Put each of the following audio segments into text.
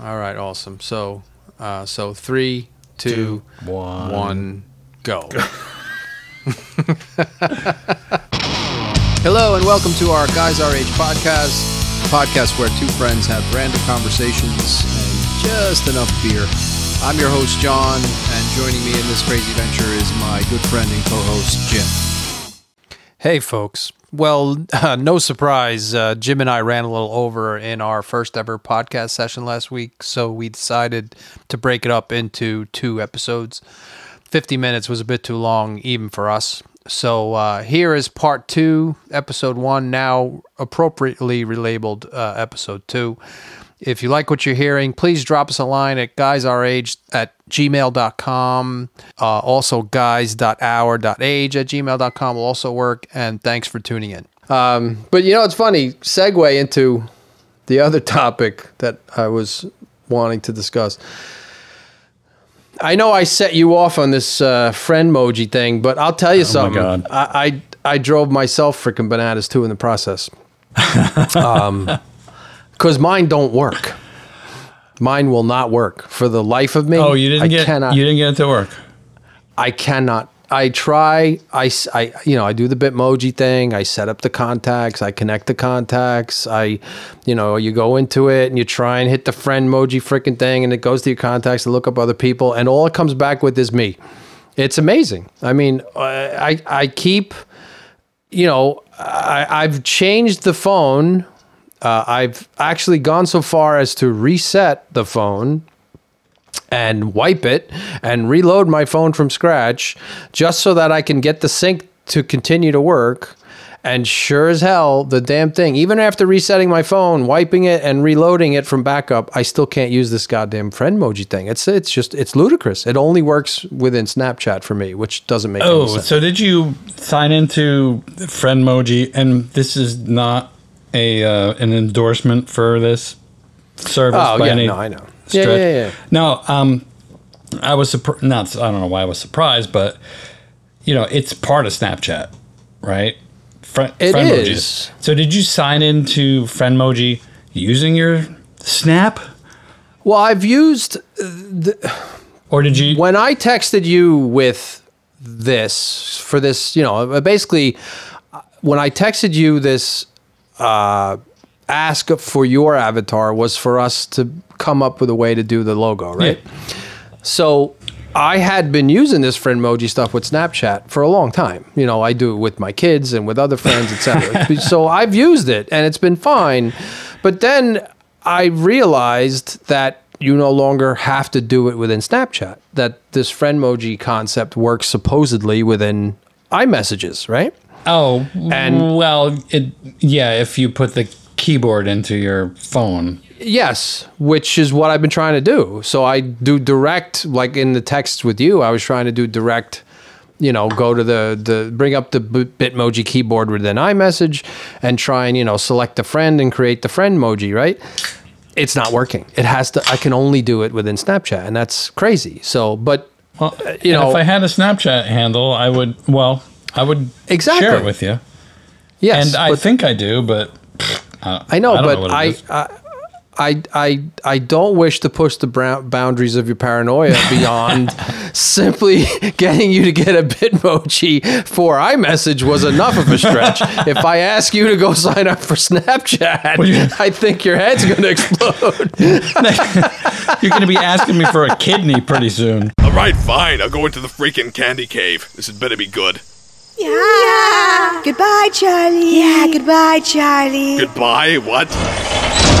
All right, awesome. So, uh, so three, two, one. one, go. Hello and welcome to our Guys Our Age podcast, a podcast where two friends have random conversations and just enough beer. I'm your host John, and joining me in this crazy venture is my good friend and co-host Jim. Hey, folks. Well, uh, no surprise, uh, Jim and I ran a little over in our first ever podcast session last week, so we decided to break it up into two episodes. 50 minutes was a bit too long, even for us. So uh, here is part two, episode one, now appropriately relabeled uh, episode two. If you like what you're hearing, please drop us a line at guysourage at gmail.com. Uh, also, guys.our.age at gmail.com will also work. And thanks for tuning in. Um, but you know, it's funny, segue into the other topic that I was wanting to discuss. I know I set you off on this uh, friend emoji thing, but I'll tell you something. God. I, I I drove myself freaking bananas too in the process. um, because mine don't work. Mine will not work for the life of me. Oh, you didn't I get Cannot, you didn't get it to work. I cannot. I try. I, I you know, I do the Bitmoji thing. I set up the contacts. I connect the contacts. I, you know, you go into it and you try and hit the friend emoji freaking thing, and it goes to your contacts to look up other people, and all it comes back with is me. It's amazing. I mean, I I keep, you know, I, I've changed the phone. Uh, I've actually gone so far as to reset the phone and wipe it and reload my phone from scratch just so that I can get the sync to continue to work. And sure as hell, the damn thing, even after resetting my phone, wiping it and reloading it from backup, I still can't use this goddamn friend emoji thing. It's it's just it's ludicrous. It only works within Snapchat for me, which doesn't make any Oh, sense. so did you sign into friend Friendmoji? And this is not a uh, an endorsement for this service. Oh by yeah, any no, I know. Yeah, stretch. yeah, yeah. No, um, I was surprised. Not, I don't know why I was surprised, but you know, it's part of Snapchat, right? Friend, It Friendmoji is. So, did you sign into Friendmoji using your Snap, Well, I've used or did you? when I texted you with this for this, you know, basically when I texted you this uh, ask for your avatar was for us to come up with a way to do the logo, right? So I had been using this friend emoji stuff with Snapchat for a long time. You know, I do it with my kids and with other friends, etc. so I've used it and it's been fine. But then I realized that you no longer have to do it within Snapchat. That this friend emoji concept works supposedly within iMessages, right? Oh, And- well, it yeah. If you put the keyboard into your phone, Yes, which is what I've been trying to do. So I do direct, like in the text with you, I was trying to do direct, you know, go to the, the bring up the Bitmoji keyboard within iMessage and try and, you know, select a friend and create the friend emoji, right? It's not working. It has to, I can only do it within Snapchat and that's crazy. So, but, well, you know- if I had a Snapchat handle, I would. Well, I would Exactly. share it with you, yes. and I but- think I do, but uh, I know, don't but what it I, is. I, I, I, I don't wish to push the boundaries of your paranoia beyond simply getting you to get a Bitmoji for iMessage was enough of a stretch. if I ask you to go sign up for Snapchat, you- I think your head's going to explode. you're going to be asking me for a kidney pretty soon. All right, fine. I'll go into the freaking candy cave. This had better be good. Yeah. Goodbye, Charlie. Yeah, goodbye, Charlie. Goodbye. What?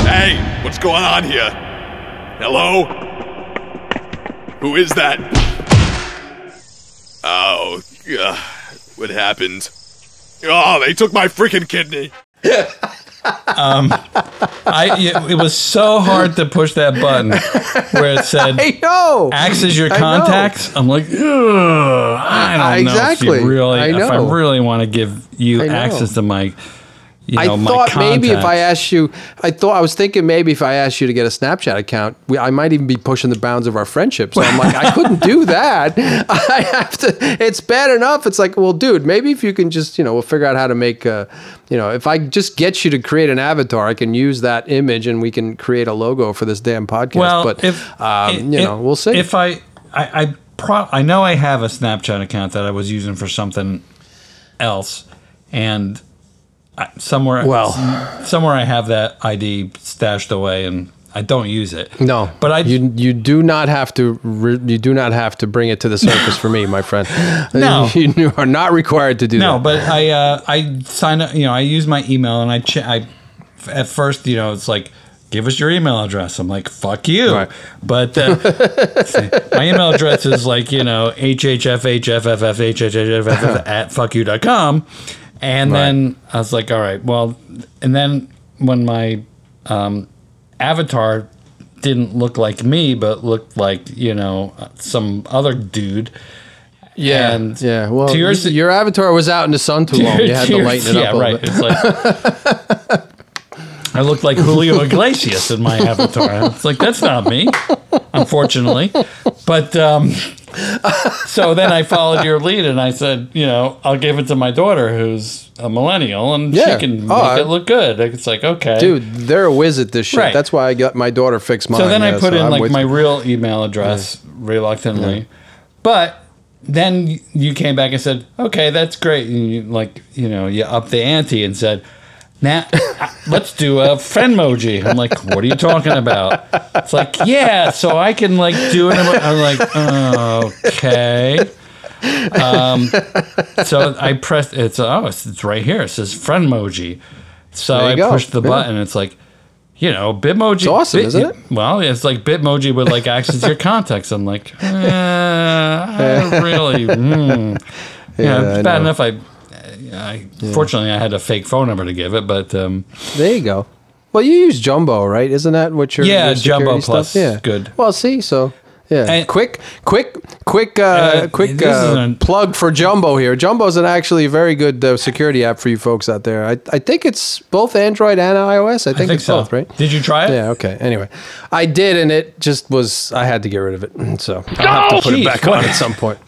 Hey, what's going on here? Hello? Who is that? Oh, uh, what happened? Oh, they took my freaking kidney. Um, I it, it was so hard to push that button where it said I know. access your contacts. I'm like, I don't know Exactly. if you really I if I really want to give you know. access to my you I know, my thought maybe if I asked you, I thought I was thinking maybe if I asked you to get a Snapchat account, we, I might even be pushing the bounds of our friendship. So I'm like, I couldn't do that. I have to. It's bad enough. It's like, well, dude, maybe if you can just, you know, we'll figure out how to make, uh, you know, if I just get you to create an avatar, I can use that image and we can create a logo for this damn podcast. Well, but if um, if- you know, we'll see. If I, I, I, pro- I know I have a Snapchat account that I was using for something else, and I, somewhere, Well- somewhere I have that ID stashed away, and I don't use it. no, but I you you do not have to re, you do not have to bring it to the surface for me, my friend. No. you are not required to do No, that. No, but I uh, I sign up. You know, I use my email, and I ch- I at first, you know, it's like. Give us your email address. I'm like, fuck you. Right. But uh, my email address is like, you know, hhfhffhhhff at fuckyou.com. And then I was like, all right, well, and then when my um, avatar didn't look like me, but looked like, you know, some other dude. Yeah, And yeah. Well, to yours- your avatar was out in the sun too long. You had to Tears- lighten it yeah, up a right. bit. It's like I look like Julio Iglesias in my avatar. It's like that's not me, unfortunately. But um, so then I followed your lead and I said, you know, I'll give it to my daughter who's a millennial and Yeah. she can Oh, make I- it look good. It's like okay, Dude, they're a whiz at this shit. Right. That's why I got my daughter fixed mine. So then I yeah, put in I'm like with my you. real email address reluctantly, but then you came back and said, "Okay, that's great." And you like you know you up the ante and said, "Now let's do a friend emoji." I'm like, "What are you talking about?" It's like, "Yeah, so I can like do it." I'm like, oh, "Okay." Um, so I pressed. It's oh, it's, it's right here. It says friend emoji. So I go. pushed the Yeah. button. It's like, you know, Bitmoji. It's awesome, isn't it? Well, it's like Bitmoji with like access your contacts. I'm like, eh, I really. Mm. Yeah, Yeah, it's I bad know. enough. I, I fortunately I had a fake phone number to give it, but um, There you go. Well, you use Jumbo, right? Isn't that what your Yeah, your Jumbo stuff? Plus is good. Well, see, so yeah, And- quick, quick, quick, uh, Uh, quick is uh, plug for Jumbo here. Jumbo's an actually very good uh, security app for you folks out there. I, I think it's both Android and iOS. I think, I think it's so. both, right? Did you try it? Yeah. Okay. Anyway, I did, and it just was. I had to get rid of it, so I'll have Oh, to put geez, it back what- on at some point.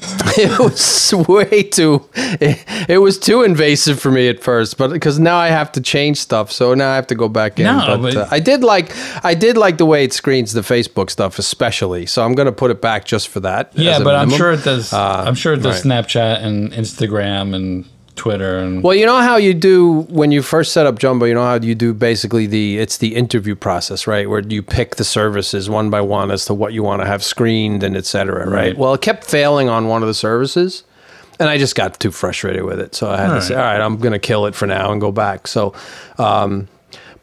it was way too. It, it was too invasive for me at first, but because now I have to change stuff, so now I have to go back in. No, but but- uh, I did like. I did like the way it screens the Facebook stuff, especially. So I'm going to put it back just for that. Yeah, but I'm sure it does. Uh, I'm sure it does right. Snapchat and Instagram and Twitter and Well, you know how you do when you first set up Jumbo. You know how you do basically the it's the interview process, right? Where you pick the services one by one as to what you want to have screened and et cetera, right? Right. Well, it kept failing on one of the services, and I just got too frustrated with it, so I had to say, right. all right, I'm going to kill it for now and go back. So, um,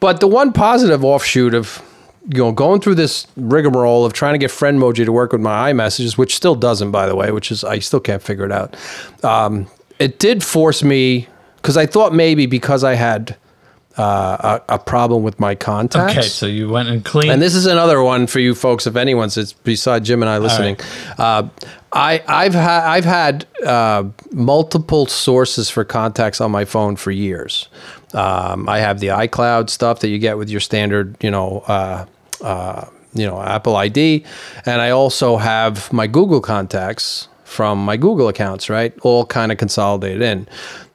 but the one positive offshoot of you know going through this rigmarole of trying to get Friendmoji to work with my iMessages, which still doesn't, by the way, which is I still can't figure it out. Um, it did force me because I thought maybe because I had uh, a, a problem with my contacts. okay, so you went and cleaned. And this is another one for you folks, if anyone's it's beside Jim and I listening. Uh, I I've had I've had uh, multiple sources for contacts on my phone for years. Um, I have the iCloud stuff that you get with your standard, you know. Uh, uh, you know Apple ID, and I also have my Google contacts from my Google accounts, right? All kind of consolidated in.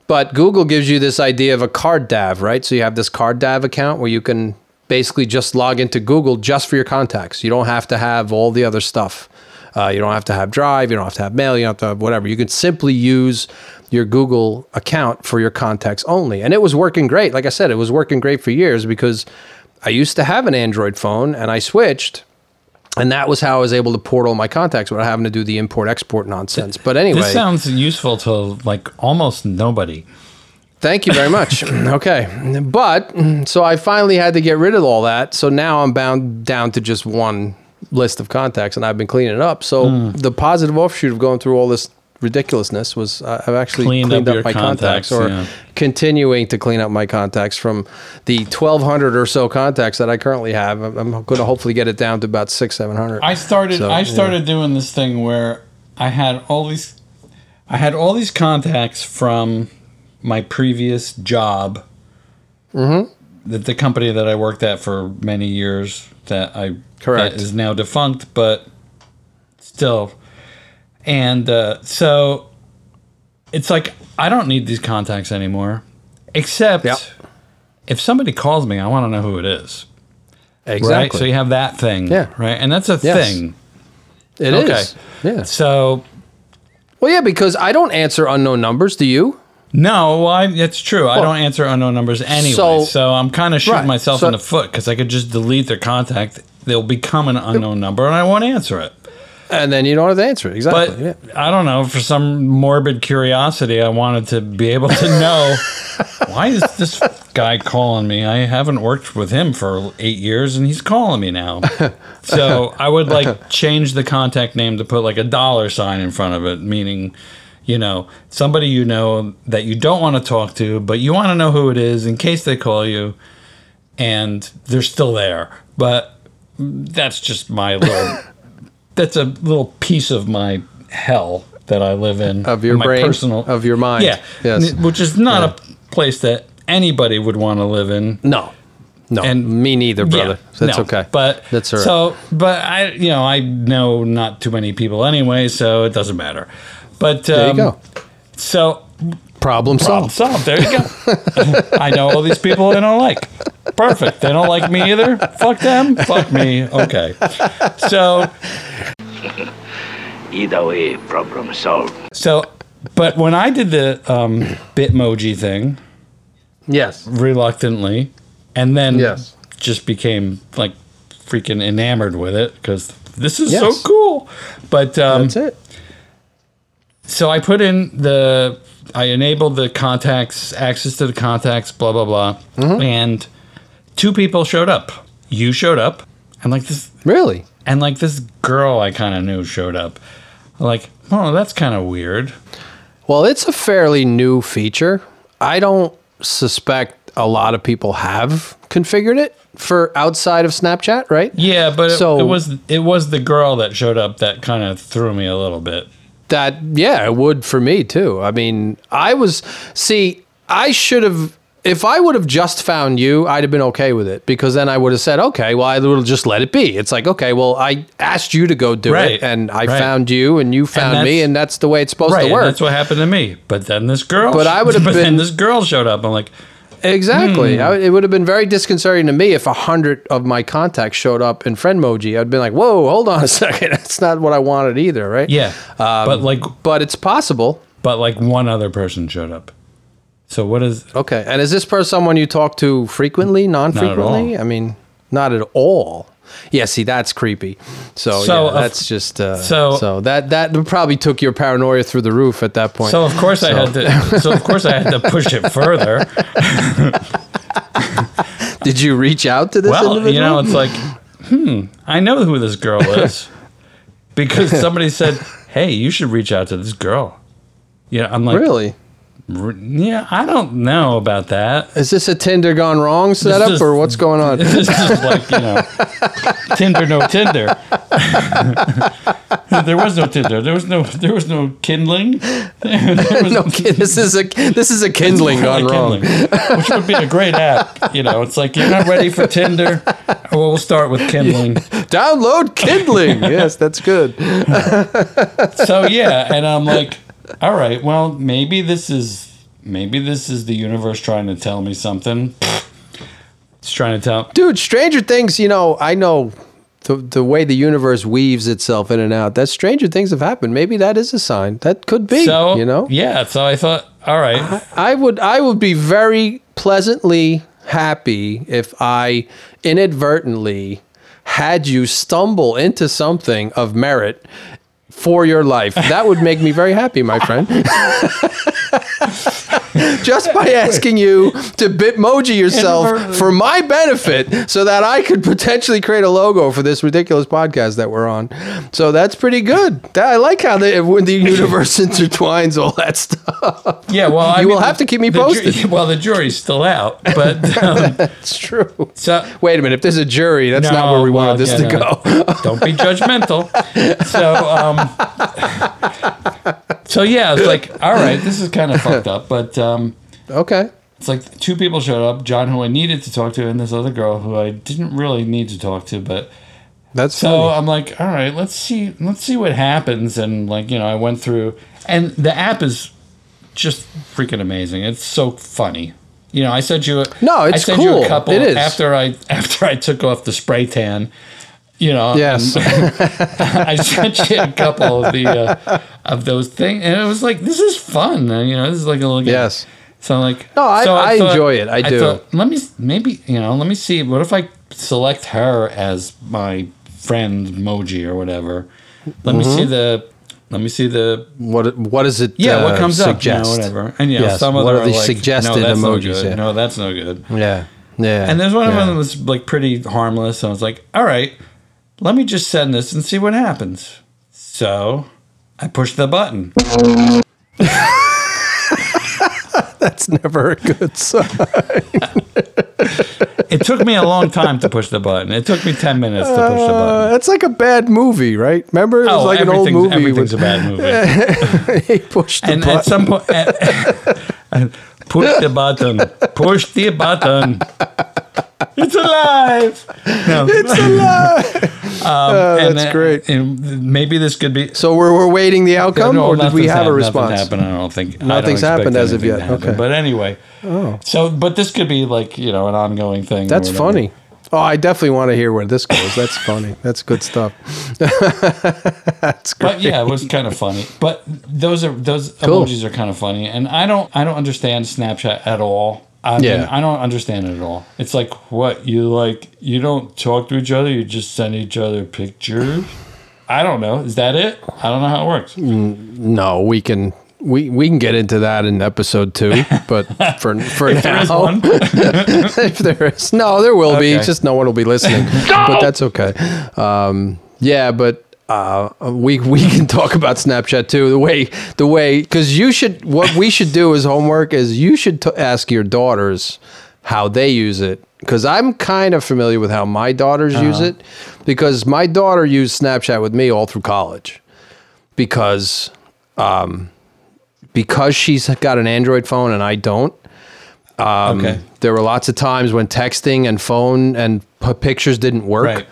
But Google gives you this idea of a CardDAV, right? So you have this CardDAV account where you can basically just log into Google just for your contacts. You don't have to have all the other stuff. Uh, you don't have to have Drive. You don't have to have Mail. You don't have to have whatever. You can simply use your Google account for your contacts only. And it was working great. Like I said, it was working great for years because I used to have an Android phone and I switched. And that was how I was able to port all my contacts without having to do the import export nonsense. But anyway, this sounds useful to like almost nobody. Thank you very much. okay. But so I finally had to get rid of all that. So now I'm bound down to just one list of contacts and I've been cleaning it up. So Hmm. the positive offshoot of going through all this ridiculousness was uh, I've actually Cleaned cleaned, up up, my contacts, contacts, or yeah. continuing to clean up my contacts from the 1200 or so contacts that I currently have. I'm, I'm going to hopefully get it down to about six, 700. I started So, I yeah. started doing this thing where I had all these I had all these contacts from my previous job the, the company that I worked at for many years that I Correct. that is now defunct, but still. And uh, so it's like I don't need these contacts anymore, except Yep. if somebody calls me, I want to know who it is. Exactly. Right. So you have that thing. Yeah. Right. And that's a Yes. thing. It Okay. is. Yeah. So Well, yeah, because I don't answer unknown numbers. Do you? no, I, it's true. I don't answer unknown numbers anyway. So, So- I'm kind of shooting Right. myself So- in the foot because I could just delete their contact. They'll become an unknown number, and I won't answer it. And then you don't have to answer it. Exactly. But yeah. I don't know. For some morbid curiosity, I wanted to be able to know why is this guy calling me? I haven't worked with him for eight years, and he's calling me now. so I would like change the contact name to put like a dollar sign in front of it, meaning, you know, somebody you know that you don't want to talk to, but you want to know who it is in case they call you, and they're still there. But that's just my little that's a little piece of my hell that I live in Of your my brain, personal of your mind. Yeah, Yes. which is not a place that anybody would want to live in. No. No. And- me neither, brother. That's no, okay. But that's all right. So, but I, you know, I know not too many people anyway, so it doesn't matter. But um, there you go. So Problem problem solved. solved. There you go. I know all these people I don't like. Perfect. They don't like me either. Fuck them. Fuck me. Okay. So Either way, problem solved. So, but when I did the um, Bitmoji thing Yes. reluctantly, and then Yes. just became like freaking enamored with it because this is Yes. so cool. But um, That's it. So I put in the, I enabled the contacts, access to the contacts, blah blah blah, Mm-hmm. and two people showed up. You showed up, and like this, Really? and like this girl I kind of knew showed up. Like, oh, that's kind of weird. Well, it's a fairly new feature. I don't suspect a lot of people have configured it for outside of Snapchat, right? Yeah, but it, it was it was the girl that showed up that kind of threw me a little bit. That yeah, it would for me too. I mean, I was see, I should have if I would have just found you, I'd have been okay with it because then I would have said, okay, well, I would have just let it be. It's like, okay, well, I asked you to go do Right, it, and I right. found you, and you found me, and that's the way it's supposed Right, to and work. that's what happened to me. But then this girl, But I would have but then been- this girl showed up. I'm like, Exactly. Hmm. I, it would have been very disconcerting to me if a hundred of my contacts showed up in friend Friendmoji. I'd been like, "Whoa, hold on a second. That's not what I wanted either, right?" yeah, Um, but like, But it's possible. but like one other person showed up. So what is? Okay. And is this person someone you talk to frequently, non-frequently? I mean, not at all. Yeah. See, that's creepy. So, So, yeah, that's just uh, so- so that that probably took your paranoia through the roof at that point. So of course I had to. So of course I had to push it further. Did you reach out to this well, individual? you know, it's like, hmm, I know who this girl is because somebody said, "Hey, you should reach out to this girl." Yeah, I'm like, really? "R- Yeah, I don't know about that. Is this a Tinder gone wrong setup, just- or what's going on? This is like you know, Tinder no Tinder. there was no Tinder. There was no. There was no kindling. There was no this is a this is a kindling gone wrong. Kindling, which would be a great app. You know, it's like you're not ready for Tinder. Well, we'll start with kindling. Download kindling. yes, that's good. So yeah, and I'm like, all right, well, maybe this is maybe this is the universe trying to tell me something. It's trying to tell. Dude, Stranger Things, you know, I know the, the way the universe weaves itself in and out. That Stranger Things have happened. Maybe that is a sign. That could be, So you know? yeah. So I thought, all right, I would I would be very pleasantly happy if I inadvertently had you stumble into something of merit for your life. That would make me very happy, my friend. Just by asking you to bitmoji yourself for my benefit so that I could potentially create a logo for this ridiculous podcast that we're on. So that's pretty good. That- I like how the, when the universe intertwines all that stuff. yeah. Well, I You will mean, have to keep me the ju- posted. well, the jury's still out, but um, It's true. so Wait a minute. If there's a jury, that's not where we well, wanted this yeah, to no. go. Don't be judgmental. So, um, so yeah, it's like, all right, this is kind of fucked up, but um, okay. It's like two people showed up, John, who I needed to talk to, and this other girl who I didn't really need to talk to, but That's so funny. I'm like, all right, let's see, let's see what happens. And like, you know, I went through, and the app is just freaking amazing. It's so funny. You know, I sent you. A, No, it's I sent you cool. a couple It is. after I after I took off the spray tan. You know, Yes. I sent you a couple of the uh, of those things, and it was like, this is fun. And, you know, this is like a little game. yes. So I'm like, No, I- so I enjoy it. I do. thought, let me maybe you know, let me see. What if I select her as my friend emoji or whatever? Let me Mm-hmm. see the. Let me see the. What what does it? Yeah, what uh, comes suggest? up? You know, whatever. And you know, Yes, some of what them are the like, suggested no, that's no yeah. No, that's no good. Yeah, yeah. And there's one of them that was like pretty harmless. So I was like, all right, let me just send this and see what happens. So I pushed the button. That's never a good sign. It took me a long time to push the button. It took me ten minutes to push the Uh, button. that's like a bad movie, right? Remember, it was Oh, like an old movie. Everything's with, a bad movie. he pushed the and button. at some point, push the button, push the button. It's alive. No. it's alive. Um, Oh, and that's great. And maybe this could be. So we're, we're waiting the outcome, No, or did we nothing's have a response? Nothing's happened. I don't think. I don't Nothing's happened as of yet. Okay. But anyway. Oh. So, but this could be like you know an ongoing thing. That's funny. Oh, I definitely want to hear where this goes. That's funny. That's good stuff. That's great. But yeah, it was kind of funny. But those are those Cool. emojis are kind of funny, and I don't I don't understand Snapchat at all. I mean, Yeah. I don't understand it at all. It's like what you like. You don't talk to each other. You just send each other pictures. I don't know. Is that it? I don't know how it works. No, we can we we can get into that in episode two. But for for If now, one. if there is no, there will be. Okay. It's just no one will be listening. But that's okay. Um, yeah, but uh, we we can talk about Snapchat too. The way the way because you should what we should do as homework is you should t- ask your daughters how they use it because I'm kind of familiar with how my daughters use Uh-huh. it because my daughter used Snapchat with me all through college because um, because she's got an Android phone and I don't. Um, okay. There were lots of times when texting and phone and p- pictures didn't work. Right.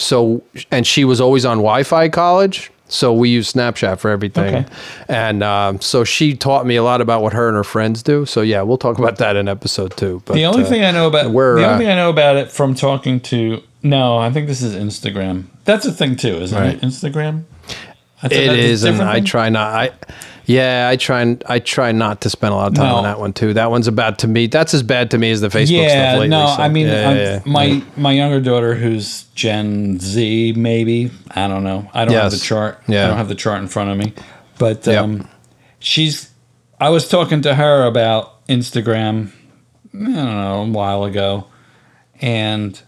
So, and she was always on Wi-Fi college, so we use Snapchat for everything. Okay. And um, so she taught me a lot about what her and her friends do. So yeah, we'll talk about that in episode two. But The only uh, thing I know about we're, the uh, only thing I know about it from talking to no, I think this is Instagram. That's a thing too, isn't Right. it? Instagram. That's it a is, and different I try not. I yeah, I try and I try not to spend a lot of time No. on that one too. That one's about to me. That's as bad to me as the Facebook yeah, stuff lately. Yeah, no, so, I mean, yeah, yeah, yeah. my my younger daughter, who's Gen Z, maybe I don't know. I don't have the chart. Yeah. I don't have the chart in front of me, but Yep. um, she's. I was talking to her about Instagram. I don't know a while ago, and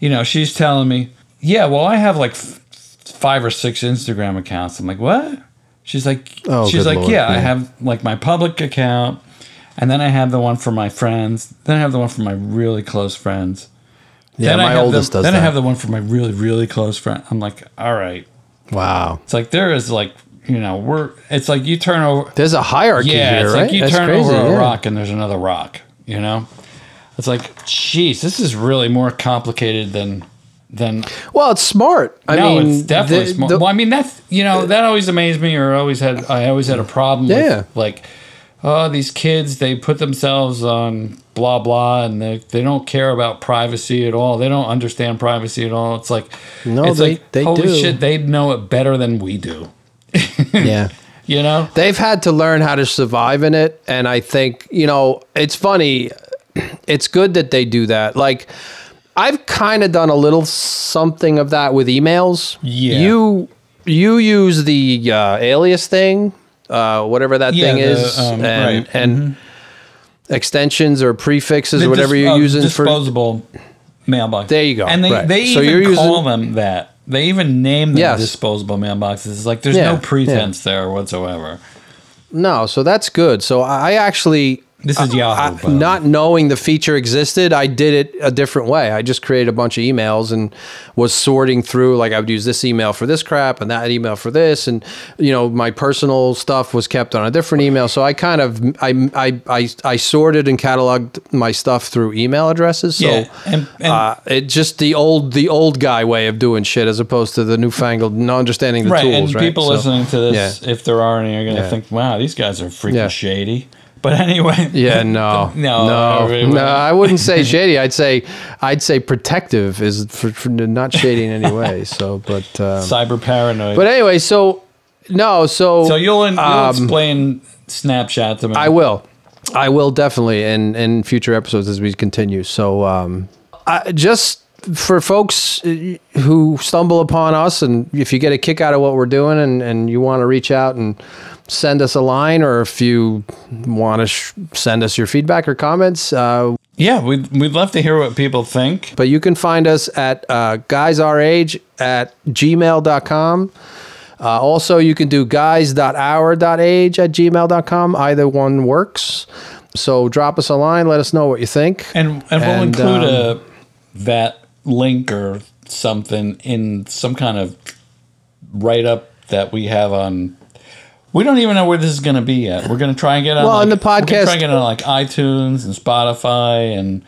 you know she's telling me, yeah, well, I have like f- five or six Instagram accounts. I'm like, what? She's like, Oh, she's like, Lord, yeah, I have like my public account, and then I have the one for my friends. Then I have the one for my really close friends. Yeah, then I my have oldest the, does Then that. I have the one for my really really close friend. I'm like, all right. wow. It's like there is like you know we're. It's like you turn over. There's a hierarchy Yeah, here, it's right? like you That's turn crazy, over a rock and there's another rock. You know, it's like, geez, this is really more complicated than than Well, it's smart. I no, mean, it's definitely the- smart. the- well, I mean that's you know that always amazed me, or always had I always had a problem. Yeah. with, like oh these kids they put themselves on blah blah and they, they don't care about privacy at all. They don't understand privacy at all. It's like No, it's they- like they holy do. shit, they know it better than we do. yeah. You know? They've had to learn how to survive in it. And I think, you know, it's funny. It's good that they do that. Like, I've kind of done a little something of that with emails. Yeah. You you use the uh, alias thing, uh, whatever that Yeah, thing the, is, um, and, right. and extensions or prefixes, The whatever dis- you're uh, using for. disposable mailbox. There you go. And they, Right. they So even you're using- call them that. They even name them Yes. disposable mailboxes. It's like there's Yeah, no pretense there whatsoever. No, so that's good. So I actually This is Yahoo. I- by the way. not knowing the feature existed, I did it a different way. I just created a bunch of emails and was sorting through. Like I would use this email for this crap and that email for this, and you know my personal stuff was kept on a different email. So I kind of I I I, I sorted and cataloged my stuff through email addresses. So Yeah, and- and- uh, it just the old the old guy way of doing shit as opposed to the newfangled, not understanding the right, tools. and right? people So, listening to this, yeah. if there are any, are going to Yeah. think, "Wow, these guys are freaking Yeah. shady." But anyway, Yeah, no, No, no, no. I wouldn't say shady. I'd say, I'd say protective is for, for not shady in any way. So, but, um, cyber paranoid. but anyway, so no, so so you'll, you'll um, explain Snapchat to me. I will, I will definitely in in future episodes as we continue. So, um, I, just for folks uh, who stumble upon us, and if you get a kick out of what we're doing, and and you want to reach out and send us a line, or if you want to sh- send us your feedback or comments, uh, Yeah, we'd, we'd love to hear what people think. But you can find us at uh, guysourage at gmail.com. Uh, also, you can do guys.our.age at gmail.com. Either one works. So drop us a line. Let us know what you think. And, and we'll And, include um, a that link or something in some kind of write up that we have on. We don't even know where this is going to be yet. We're going to try and get on. Well, like, in the podcast- try and get on like iTunes and Spotify and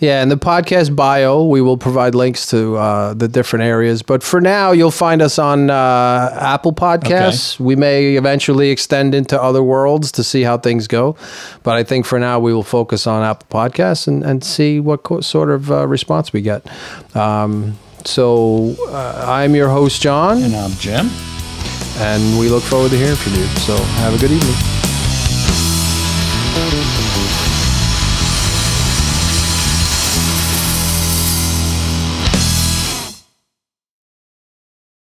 Yeah, in the podcast bio, we will provide links to uh, the different areas. But for now, you'll find us on uh, Apple Podcasts. We may eventually extend into other worlds to see how things go. But I think for now, we will focus on Apple Podcasts and, and see what co- sort of uh, response we get. Um, so uh, I'm your host, John, and I'm Jim. And we look forward to hearing from you. So have a good evening.